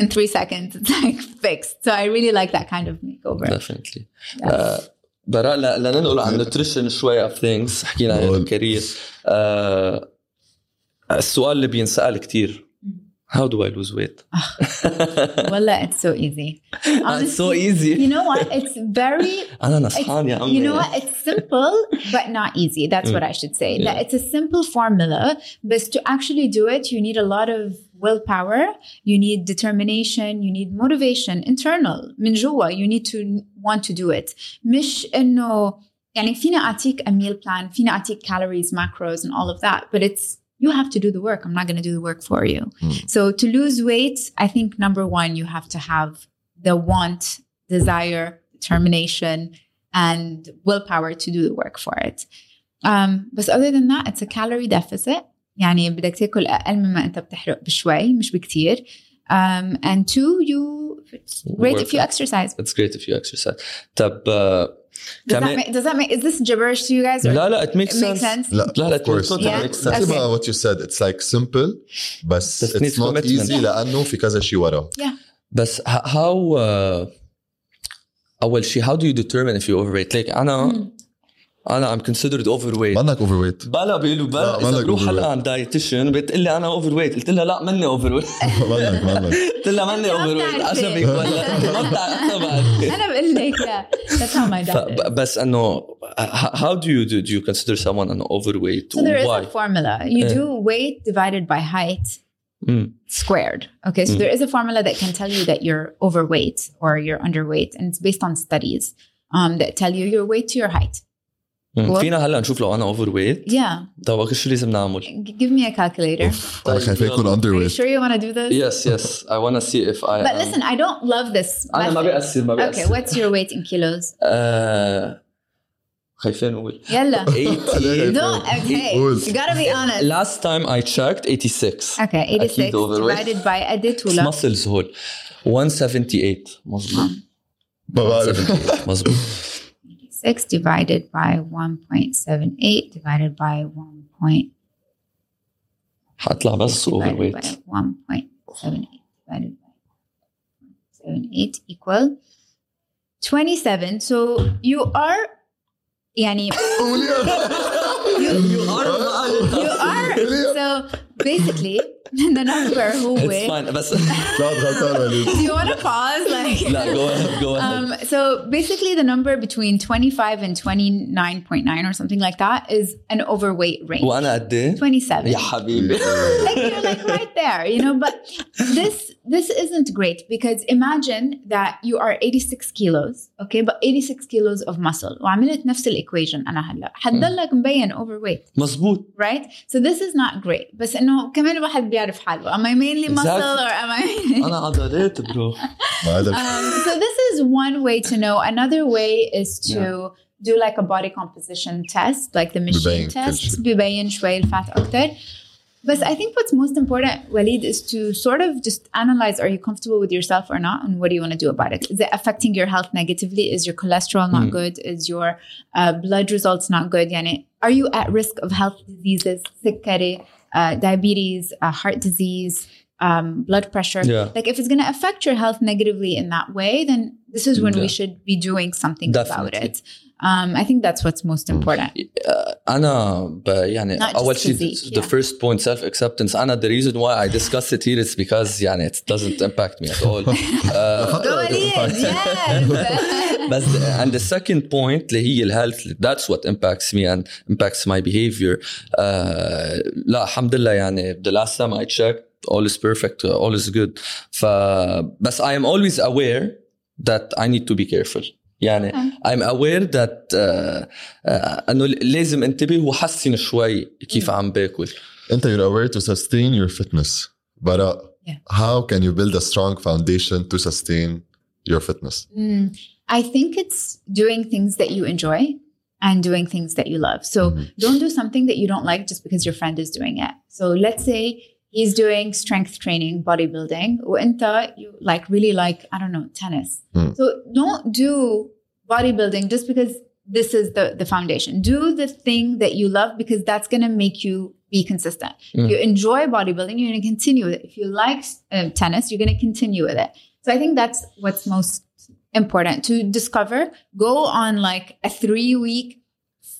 in three seconds it's like fixed. So I really like that kind of makeover. definitely uh, براء ل- لننقل عن nutrition شوي of things حكينا عن قول. الكارير آه، السؤال اللي بينسأل كتير how do I lose weight Wallah, it's so easy. it's so easy You know what? It's very أنا It's, نصحان يا عمي you know what? It's simple, but not easy. That's what I should say. That Yeah. it's a simple formula, but to actually do it, you need a lot of willpower. You need determination. You need motivation, internal. من جوا, you need to want to do it. مش إنه يعني فينا أعطيك a meal plan, فينا أعطيك calories, macros, and all of that, but it's you have to do the work. I'm not going to do the work for you. So to lose weight, I think number one, you have to have the want, desire, determination, and willpower to do the work for it. Um, but other than that, it's a calorie deficit. يعني بدك تاكل أقل مما أنت بتحرق بشوي مش بكتير. Um, and two, you it's great if you exercise. it's great if you exercise طب آه، Does that, make, does that make is this gibberish to you guys? Or لا لا it makes it makes sense sense. لا, لا لا of course. Yeah. makes sense Okay. what you said it's like simple بس it's not commitment. easy لأنه في كذا شيء ورا. بس h- how uh, اول شيء how do you determine if you overweight like أنا انا I'm considered overweight منك overweight. بلا بيقولوا لا، بلا ما اذا لك بروح overweight. هلا عند دايتيشن بتقول لي انا اوفر ويت قلت لها لا مني اوفر ويت منك منك. قلت لها مني ما اوفر ويت بتعرفي. عجبك ولا ما بتعرف ما بعرف أنا بقول لك yeah. That's how my dad is. ف- بس انه h- how do you do, do you consider someone an overweight So there is why a formula. You Yeah. do weight divided by height Mm. squared. Okay, so Mm. there is a formula that can tell you that you're overweight or you're underweight, and it's based on studies um, that tell you your weight to your height. Mm. What? فينا هلا نشوف لو انا اوفر ويت Yeah, طب شو لازم نعمل G- give me a calculator. اوف انا خايف يكون Are you underweight. sure you want to do this? yes yes I want to see if I But am- listen, I don't love this. انا ما method. بيأثر ما Okay, بيأثر what's your weight in kilos? آه، خايفين نقول Yalla. 80 Don't. Okay, قول. you gotta be honest. last time I checked 86 Okay, 86 أكيد overweight. divided by قد طولك؟ muscles هول 178 مظبوط ما بعرف. 178 مظبوط 1.6 divided by 1.78 divided by 1. Point حطلع بس اوفر divided ويت by 1.78 divided by 0.78 equal 27 so you are يعني you are so basically the number who It's will fine بس لا غلطان وليد do you want to pause like لا go ahead go ahead um, so basically the number between 25 and 29.9 or something like that is an overweight range وانا قد ايه؟ 27 يا حبيبي like you're like right there you know but this this isn't great because imagine that you are 86 kilos okay but 86 kilos of muscle وعملت نفس الايكويشن انا هلا حتضلك مبين overweight مزبوط right so this is not great بس انه كمان الواحد بيعرف حاله am I mainly muscle Exactly. or am I انا عضلات برو ما هذا um, so this is one way to know another way is to do like a body composition test like the machine ببين كل test شيء. ببين شوي الفات اكتر but I think what's most important, Walid, is to sort of just analyze are you comfortable with yourself or not? And what do you want to do about it? Is it affecting your health negatively? Is your cholesterol not Mm. good? Is your uh, blood results not good? Yani, are you at risk of health diseases, sikkari, uh, diabetes, uh, heart disease, um, blood pressure? Yeah. Like if it's going to affect your health negatively in that way, then this is when we Yeah. should be doing something about Definitely. it. Um, I think that's what's most important. انا ب يعني Not just اول شيء physique, the yeah. first point self acceptance انا the reason why I discuss it here is because يعني it doesn't impact me at all uh, Go Walid, yes. بس and the second point اللي هي الهيلث that's what impacts me and impacts my behavior uh, لا الحمد لله يعني the last time I checked all is perfect all is good ف بس I am always aware that I need to be careful يعني I'm aware that uh, uh, انه لازم انتبه واحسن شوي كيف عم باكل انت you're aware to sustain your fitness but Yeah. how can you build a strong foundation to sustain your fitness Mm, I think it's doing things that you enjoy and doing things that you love. So Mhm. don't do something that you don't like just because your friend is doing it. So let's say he's doing strength training, bodybuilding, and you like really like, I don't know, tennis. Mm. So don't do bodybuilding just because this is the, the foundation. Do the thing that you love because that's going to make you be consistent. If Mm. you enjoy bodybuilding, you're going to continue with it. If you like um, tennis, you're going to continue with it. So I think that's what's most important to discover. Go on like a three week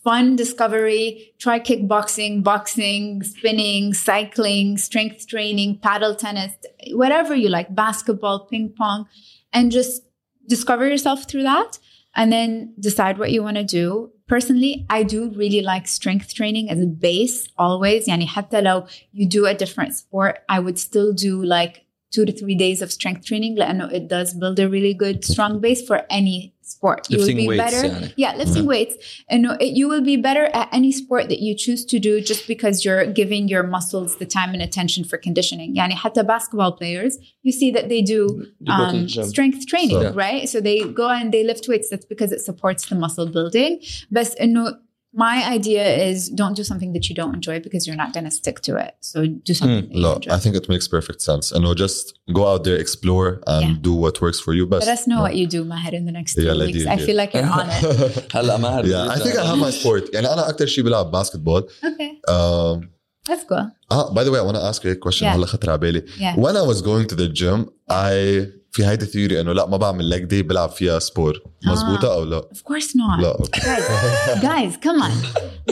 fun discovery. Try kickboxing, boxing, spinning, cycling, strength training, paddle tennis, whatever you like, basketball, ping pong, and just discover yourself through that and then decide what you want to do. Personally, I do really like strength training as a base always. Yani حتى لو you do a different sport, I would still do like two to three days of strength training لأنه it does build a really good strong base for any sport. Lifting you will be weights, better. Yeah, lifting weights. And it, you will be better at any sport that you choose to do just because you're giving your muscles the time and attention for conditioning. Yani hatta basketball players, you see that they do um, strength training, so, yeah. right? So they go and they lift weights. That's because it supports the muscle building. But uh, you know, my idea is don't do something that you don't enjoy because you're not going to stick to it. So do something that you No, enjoy. I think it makes perfect sense. And we'll just go out there, explore, and Yeah. do what works for you best. Let us know what you do, Maher, in the next two Yeah, let weeks. you- I yeah. feel like you're on it. هلا ماهر yeah, I think I have my sport. يعني أنا أكتر شيء بلعب basketball. Okay, Um, let's go. ah, by the way, I want to ask you a question. Yeah. هلا خطر على بالي. Yeah. When I was going to the gym, I في هيدي ثيوري انه لا ما بعمل ليج دي بلعب فيها سبور مزبوطه او لا؟ Of course not. لا اوكي Guys, guys, come on.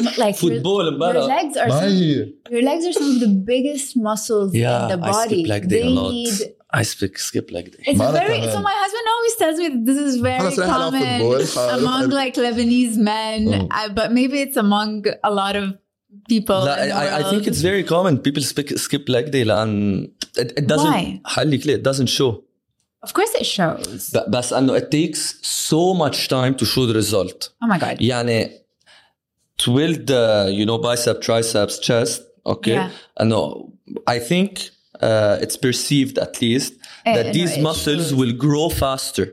Like your, فوتبول your امبارح legs are ما some, هي your legs are some of the biggest muscles Yeah, in the I body. skip leg day they a lot. need I speak skip leg day It's Mara very كمان. so my husband always tells me that this is very خلص رح ألعب common فوتبول. حروح among ألعب- like Lebanese men, Mm. I, but maybe it's among a lot of people. لا in the I, I think world. it's very common people speak, skip leg day لأن it, it doesn't Why? حلك ليه it doesn't show of course it shows. ب- بس انه it takes so much time to show the result oh my god. يعني to build the you know bicep triceps chest okay Yeah. انه I think uh, it's perceived at least Eh, that no, these it muscles shows. will grow faster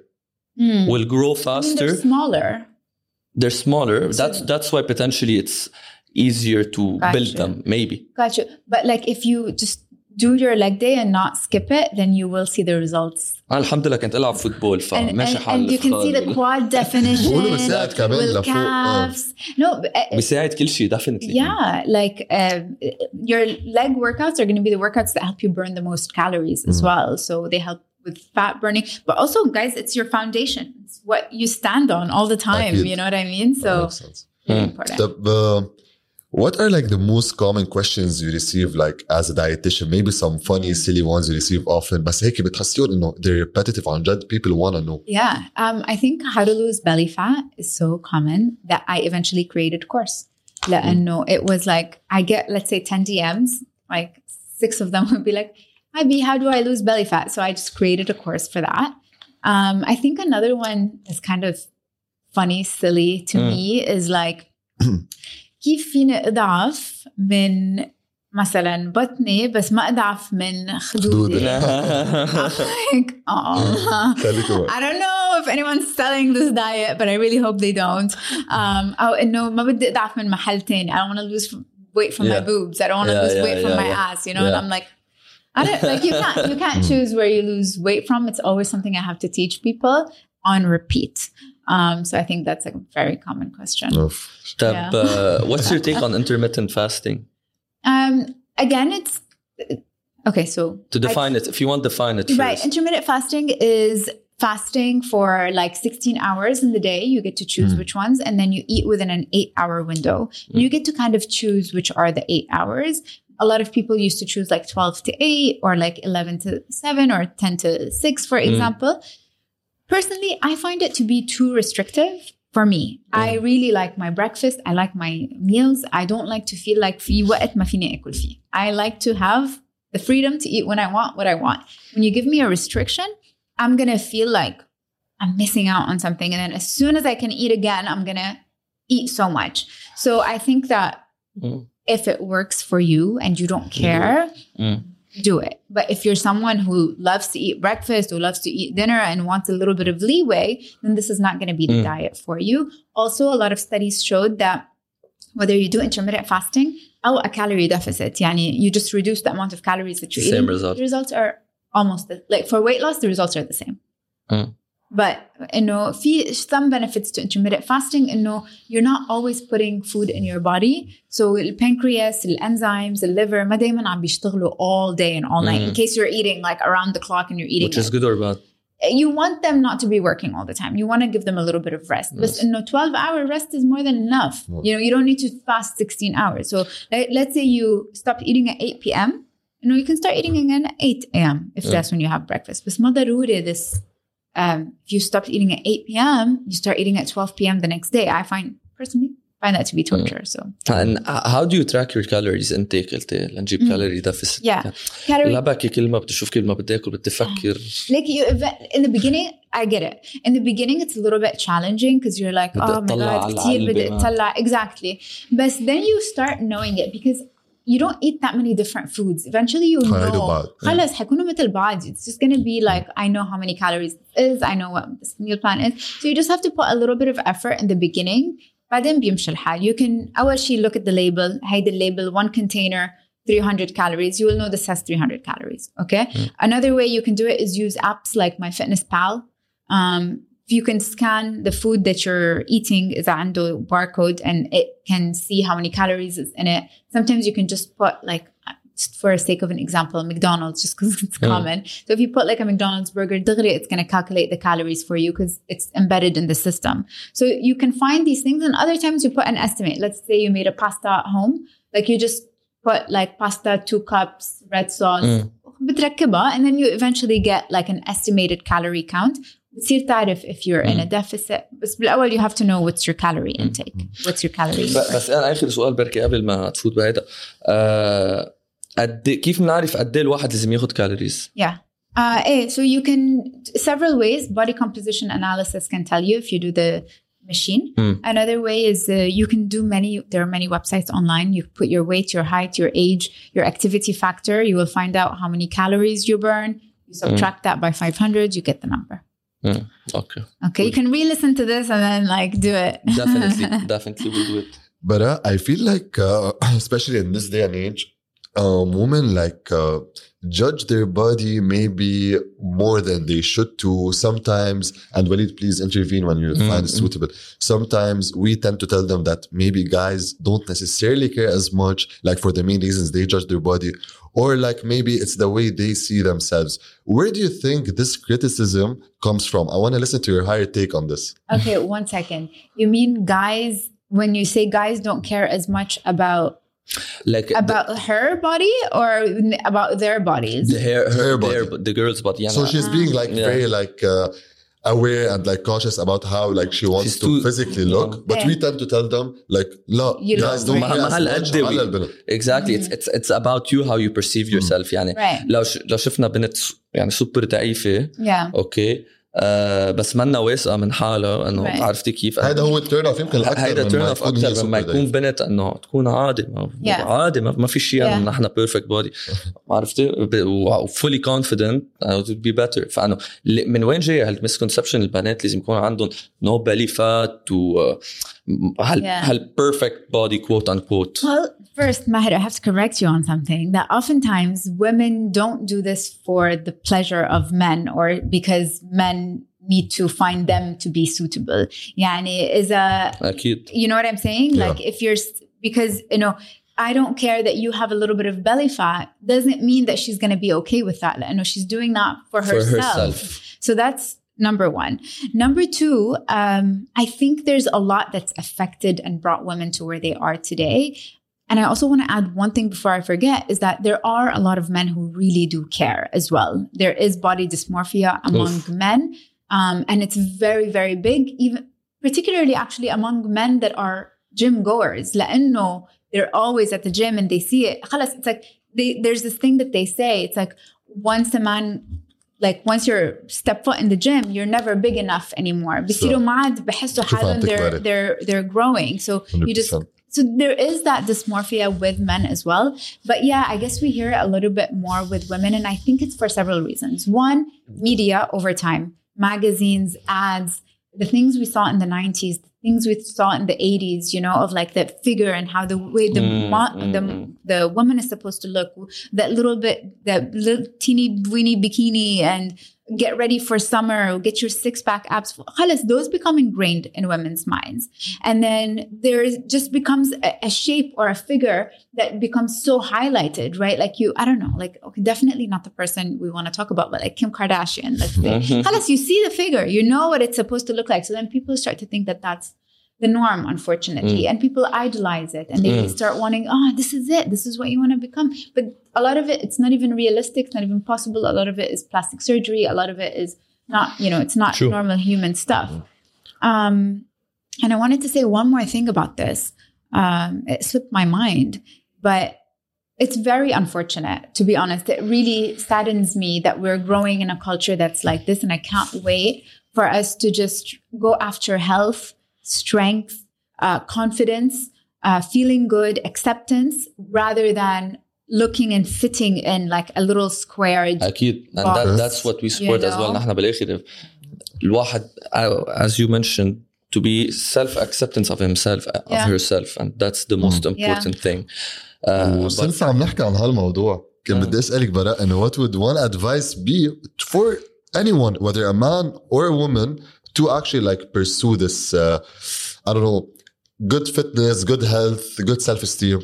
Mm. will grow I mean, faster they're smaller. they're smaller So- that's that's why potentially it's easier to Gotcha. build them maybe Gotcha. But like if you just do your leg day and not skip it, then you will see the results. انا الحمد لله كنت العب فوتبول And, فماشي and, حال and you can see the quad definition. بقولوا بيساعد كمان لفوق آه. والcalves. No, but, uh, بيساعد كل شيء definitely yeah, like uh, your leg workouts are going to be the workouts that help you burn the most calories as Mhm. well. So they help with fat burning, but also, guys, it's your foundation. It's what you stand on all the time. أكيد. You know what I mean? So That makes sense. very Mm. important. طب uh, what are like the most common questions you receive like as a dietitian maybe some funny silly ones you receive often بس هيك بتحسيهم انه they're repetitive عن جد people want to know Yeah, um, I think how to lose belly fat is so common that I eventually created a course. لأنه it was like I get let's say 10 DMs, like six of them would be like, "Hi B, how do I lose belly fat?" So I just created a course for that. Um, I think another one is kind of funny, silly to Mm. me is like كيف فيني اضعف من مثلا بطني بس ما اضعف من خدودي. خدودي. like, oh. خليكي بقى. I don't know if anyone's selling this diet, but I really hope they don't. Um, أو إنه ما بدي أضعف من محل تاني. I don't want to lose weight from my Yeah. boobs. I don't want to Yeah, lose yeah, weight from yeah, my yeah. ass. You know, and Yeah. I'm like, I don't like you can't you can't choose where you lose weight from. It's always something I have to teach people on repeat. Um, so I think that's a very common question. Yeah. Uh, what's your take on intermittent fasting? Um, again, it's okay. So to define I, it, if you want, to define it. First. Right. Intermittent fasting is fasting for like 16 hours in the day. You get to choose mm. which ones, and then you eat within an eight hour window. Mm. You get to kind of choose which are the eight hours. A lot of people used to choose like 12 to 8 or like 11 to 7 or 10 to 6, for mm. example Personally, I find it to be too restrictive for me. I really like my breakfast. I like my meals. I don't like to feel like في وقت ما فيني أكل فيه. I like to have the freedom to eat when I want what I want. When you give me a restriction, I'm going to feel like I'm missing out on something. And then as soon as I can eat again, I'm going to eat so much. So I think that Mm. if it works for you and you don't care, Mm. do it. But if you're someone who loves to eat breakfast or loves to eat dinner and wants a little bit of leeway, then this is not going to be the Mm. diet for you. Also, a lot of studies showed that whether you do intermittent fasting or a calorie deficit, yani you just reduce the amount of calories that you're Same eating. result. The results are almost the, like for weight loss, the results are the same. Mm But إنه في some benefits to intermittent fasting إنه you're not always putting food in your body. So the pancreas, the enzymes, the liver ما دايما عم بيشتغلوا all day and all night in Mm. case you're eating like around the clock and you're eating which is it. good or bad You want them not to be working all the time. You want to give them a little bit of rest. But Yes. إنه 12 hour rest is more than enough. Mm. You know, you don't need to fast 16 hours. So let, let's say you stop eating at 8 p.m. You know, you can start eating again at 8 a.m. if Yeah. that's when you have breakfast. بس ما ضروري this um, if you stopped eating at 8 p.m., you start eating at 12 p.m. the next day. I find personally find that to be torture. So and how do you track your calories intake قلت لنجيب Mm. calorie deficit yeah, calorie. لا بحكي كل ما بدي اشوف كل ما بدي اكل بدي افكر Like you, in the beginning, I get it. In the beginning, it's a little bit challenging because you're like, بدي oh my أطلع god, على كتير العلبة بدي ما. أطلع. exactly. But then you start knowing it because you don't eat that many different foods. Eventually, you هيدوا know. بعض. خلص حيكونوا مثل بعض. It's just gonna be like I know how many calories this is. I know what this meal plan is. So you just have to put a little bit of effort in the beginning. بعدين بيمشي الحال. You can أول شيء look at the label. هيدا label one container 300 calories. You will know this has 300 calories. Okay. Another way you can do it is use apps like MyFitnessPal. Um, you can scan the food that you're eating is عنده barcode and it can see how many calories is in it. Sometimes you can just put like just for the sake of an example, McDonald's just because it's Mm. common. So if you put like a McDonald's burger, دغري, it's going to calculate the calories for you because it's embedded in the system. So you can find these things and other times you put an estimate. Let's say you made a pasta at home. Like you just put like pasta, two cups, red sauce, Mm. بتركبها and then you eventually get like an estimated calorie count. بتصير تعرف if you're in a deficit. بس بالأول you have to know what's your calorie intake. What's your calorie ب- intake. بس انا اخر سؤال بركي قبل ما تفوت بهيدا آه، قد كيف بنعرف قد ايه الواحد لازم ياخذ كالوريز؟ Yeah. Uh, eh, so you can several ways. Body composition analysis can tell you if you do the machine. Hmm. Another way is uh, you can do many. There are many websites online. You put your weight, your height, your age, your activity factor. You will find out how many calories you burn. You subtract that by 500. You get the number. Mm, okay. Okay, you can re-listen to this and then like do it. definitely, definitely we'll do it. But uh, I feel like, uh, especially in this day and age, um, women like uh, judge their body maybe more than they should to sometimes and Walid please intervene when you Mm, find it suitable. Sometimes we tend to tell them that maybe guys don't necessarily care as much like for the main reasons they judge their body or like maybe it's the way they see themselves. Where do you think this criticism comes from? I want to listen to your higher take on this. Okay, one second. You mean guys when you say guys don't care as much about like about her body or n- about their bodies? the hair, her, Her body. their, the girl's body. Yeah, so she's being like Yeah. very like uh, aware and like cautious about how like she wants She's to too- physically look but Yeah. we tend to tell them like لا You guys don't don't care. care ما as هالقد much we- على البنت exactly it's it's it's about you how you perceive yourself يعني Right. لو ش... لو شفنا بنت س- يعني سوبر ضعيفه Yeah. اوكي آه بس منا واثقه من حالها إنه Right. عرفتي كيف هذا هو التيرن اوف يمكن الاكثر هيدا من تيرن ما اوف أكثر super يكون بنت إنه تكون عادي ما Yeah. عادي ما, ما في شيء Yeah. انه نحن بيرفكت بودي عرفتي وفولي كونفيدنت بي بيتر فانه من وين جاي هالمسكونسبشن البنات لازم يكون عندهم نو بلي فات و هال Yeah. هالبيرفكت بودي كوت ان كوت Well, first, Maher, I have to correct you on something that oftentimes women don't do this for the pleasure of men or because men need to find them to be suitable. Yani is a اكيد you know what I'm saying? Yeah. Like if you're s- because you know I don't care that you have a little bit of belly fat doesn't mean that she's going to be okay with that. I know she's doing that for, for herself. herself So that's number one. Number two, um, I think there's a lot that's affected and brought women to where they are today. And I also want to add one thing before I forget is that there are a lot of men who really do care as well. There is body dysmorphia among men. Um, and it's very, very big, even particularly actually among men that are gym goers. لأنه they're always at the gym and they see it. خلاص, It's like they, there's this thing that they say. It's like once a man like once you're step foot in the gym, you're never big enough anymore. بيصيروا ما عاد بحسوا شوف عم حالهم they're تكبري. they're they're growing. So you just 100%. so there is that dysmorphia with men as well. But yeah, I guess we hear it a little bit more with women, and I think it's for several reasons. One, media over time, magazines, ads, the things we saw in the 90s, the things we saw in the 80s, you know, of like the figure and how the way the Mm, mo- mm, the mm. the woman is supposed to look, that little bit, that little teeny weeny bikini and get ready for summer, get your six pack abs. Khalas, those become ingrained in women's minds. And then there just becomes a, a, shape or a figure that becomes so highlighted, right? Like you, I don't know, like, okay, definitely not the person we want to talk about, but like Kim Kardashian, let's say. Mm-hmm. Khalas, you see the figure, you know what it's supposed to look like. So then people start to think that that's the norm, unfortunately. Mm. And people idolize it and they mm. start wanting, oh, this is it. This is what you want to become. But a lot of it, it's not even realistic. It's not even possible. A lot of it is plastic surgery. A lot of it is not, you know, it's not True. normal human stuff. Um, and I wanted to say one more thing about this. Um, it slipped my mind, but it's very unfortunate, to be honest. It really saddens me that we're growing in a culture that's like this, and I can't wait for us to just go after health, strength, uh, confidence, uh, feeling good, acceptance, rather than looking and fitting in like a little square. اكيد and Box. that, that's what we support You as well know? نحن بالاخر الواحد uh, as you mentioned to be self acceptance of himself of Yeah. herself and that's the most important thing uh, but وسلسة عم نحكي عن هالموضوع كان آه. بدي اسالك براء انه what would one advice be for anyone whether a man or a woman to actually like pursue this uh, I don't know good fitness good health good self-esteem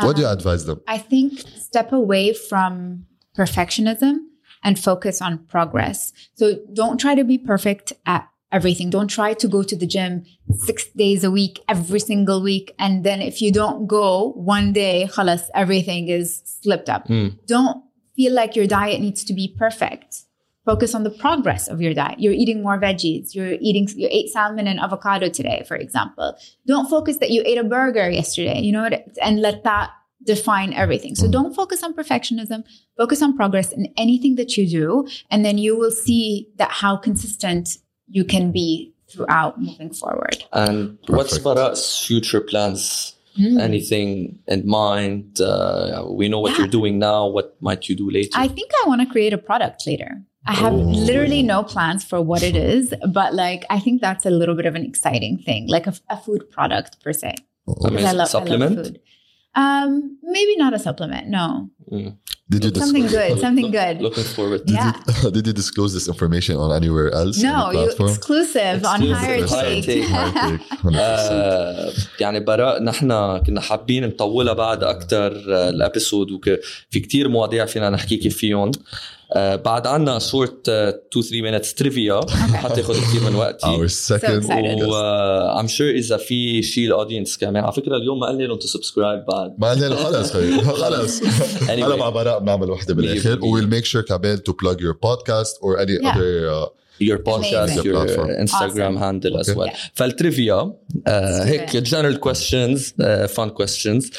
what do you advise them I think step away from perfectionism and focus on progress. So don't try to be perfect at everything. Don't try to go to the gym six days a week, every single week. And then if you don't go one day, khalas, everything is slipped up. Hmm. Don't feel like your diet needs to be perfect. Focus on the progress of your diet. You're eating more veggies. You're eating, you ate salmon and avocado today, for example. Don't focus that you ate a burger yesterday, you know, what- and let that define everything. So don't focus on perfectionism. Focus on progress in anything that you do. And then you will see that how consistent you can be throughout moving forward. and what's Perfect. us future plans anything in mind uh, we know what Yeah. you're doing now what might you do later I think I want to create a product later. I have Oh. literally no plans for what it is, but like I think that's a little bit of an exciting thing, like a, a food product per se. 'Cause Amazing. I love, I love Supplement? food. Um, maybe not a supplement. No, Did you something disclose, good. Something good. Looking forward. did, Yeah. you, did you disclose this information on anywhere else? No, Any you platform? exclusive, on Exclusive. higher Higher take. take. High take, 100%. آه، يعني براء نحن كنا حابين نطولها بعد اكثر الابيسود وفي كتير مواضيع فينا نحكيكي فيهم آه، آه، بعد عنا شورت 2 3 مينتس تريفيا حتاخذ كثير من وقتي. اور سكند وعم شور إذا في شيء الاودينس كمان. على فكرة اليوم ما قال لي أنتم سبسكرايب بعد. ما قللوا خلص خلص. أنا مع براء بنعمل وحدة بالآخر. ويل ميك شور كمان تو بلاج يور بودكاست اور اني اذر your podcast, Amazing. your uh, Instagram awesome. handle okay. as well. Yeah. فالتريفيا آه، هيك general questions, uh, fun questions.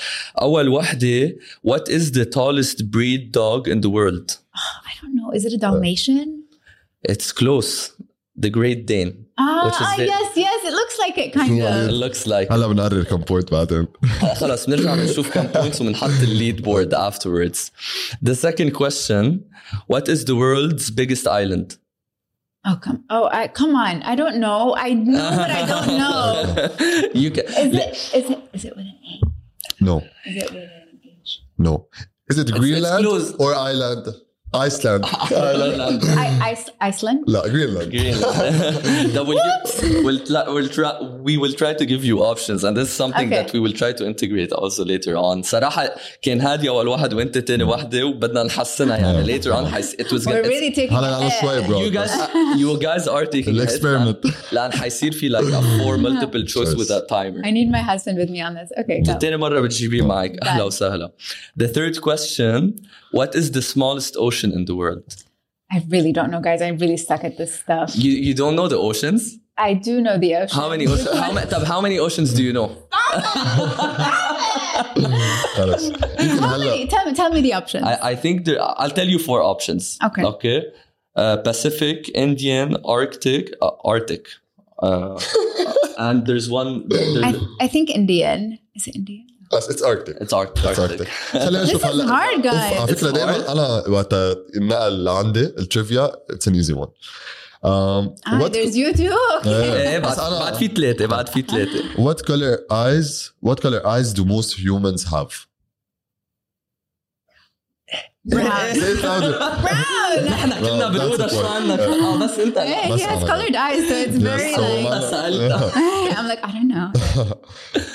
أول وحدة what is the tallest breed dog in the world؟ don't know. Is it a Dalmatian? It's close. The Great Dane. Ah, Which is ah, the- yes, yes. It looks like it, kind Yeah. It of. looks like هلا بنقرر كم بوينت بعدين خلص بنرجع بنشوف كم points وبنحط الليد board afterwards. The second question, what is the world's biggest island? Oh come! Oh, I come on! I don't know. I know that I don't know. you can Is it? Is it? Is it with an A? No Is it with an H? no Is it Greenland close. or Iceland Iceland Ireland. I, Ice- Iceland. لا Greenland Greenland. that will give, we'll, tla- we'll try, we will try to give you options and this is something Okay. that we will try to integrate also later on صراحة كان هادي أول واحد وأنت تاني واحدة وبدنا نحسنها يعني later on حيس, it was We're gonna, really taking. هلا على it. شوي bro you guys you guys are taking it. Experiment. لأن حيصير في like a four multiple choice Choice. with that timer I need my husband with me on this. Okay, go. تاني مرة بتجيبيه معك أهلا Done. وسهلا The third question what is the smallest ocean in the world? I really don't know, guys. I'm really stuck at this stuff. You, you don't know the oceans? I do know the ocean. How many oceans? how, how many oceans do you know? tell. How many, tell me, tell me the options. I, I think there, I'll tell you four options. Okay. Okay. Uh, Pacific, Indian, Arctic, uh, Arctic. Uh, and there's one. There's I, I think Indian. Is it Indian? بس it's Arctic it's Arctic. It's Arctic خلينا نشوف This is هلا. على فكره دائما. أنا وقت النقل لعندي التريفيا اتس ان ايزي ون Ah, there's you too. Okay. إيه بعد في ثلاثة بعد في ثلاثة. What color eyes what color eyes do most humans have? Brown. Say it louder. Brown. نحن كلنا Well, بالأوضة that's شو the عنك؟ point. اه بس أنت لا. Hey, بس he has أنا- colored eyes, so it's very Yes, so like. ما- سألت. I'm like, I don't know.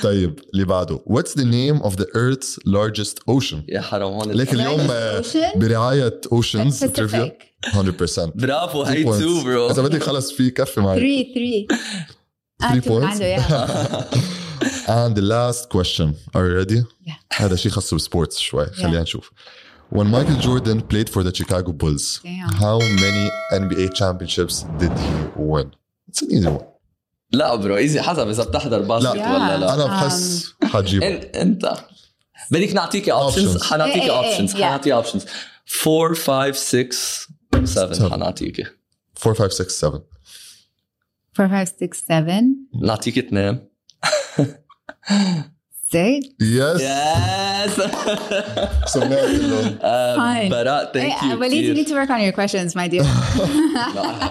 طيب اللي بعده What's the name of the Earth's largest ocean? يا حرام هون ليك اليوم آه، Ocean? برعاية Oceans تريفيا Pacific. 100% برافو Three هي points. تو برو إذا بدك خلص في كفي معي Three, three. Ah, Three two points? عنده, yeah. And the last question Are you ready? Yeah. هذا شيء خاص بالسبورتس شوي خلينا نشوف When Michael Jordan played for the Chicago Bulls, Damn. how many NBA championships did he win? It's an easy one. لا برو ايزي حسب اذا بتحضر باسكت لا. ولا لا أنا بحس حجيبه انت انت بدك نعطيكي اوبشنز Options. حنعطيكي إيه، إيه، اوبشنز إيه، yeah. حنعطيكي اوبشنز 4 5 6 7 Seven. حنعطيكي 4 5 6 7 Four, five, six, seven, نعطيكي اثنين Say Yes. Yes. so now you know. Um, Fine. Thank hey, you. Walid, you need to work on your questions, my dear.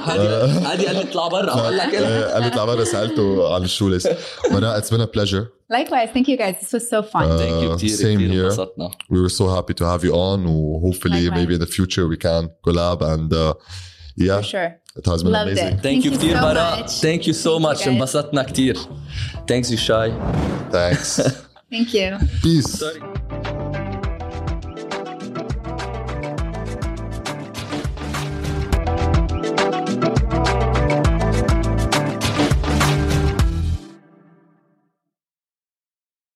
هذه قالت اطلع برا قالت اطلع برا سالته عن الشو ليست. It's been a pleasure. Likewise, thank you guys. This was so fun. Uh, thank you. same here. We were so happy to have you on. Hopefully, Likewise. maybe in the future we can collab and uh, yeah. For sure. it has been Loved amazing it. ثانك يو Thank you كثير so براء much. ثانك يو سو Thank you, ماتش guys. انبسطنا كثير ثانكس يو شاي thanks Thank you. peace سوري